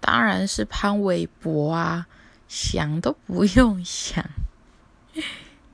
当然是潘玮柏啊想都不用想。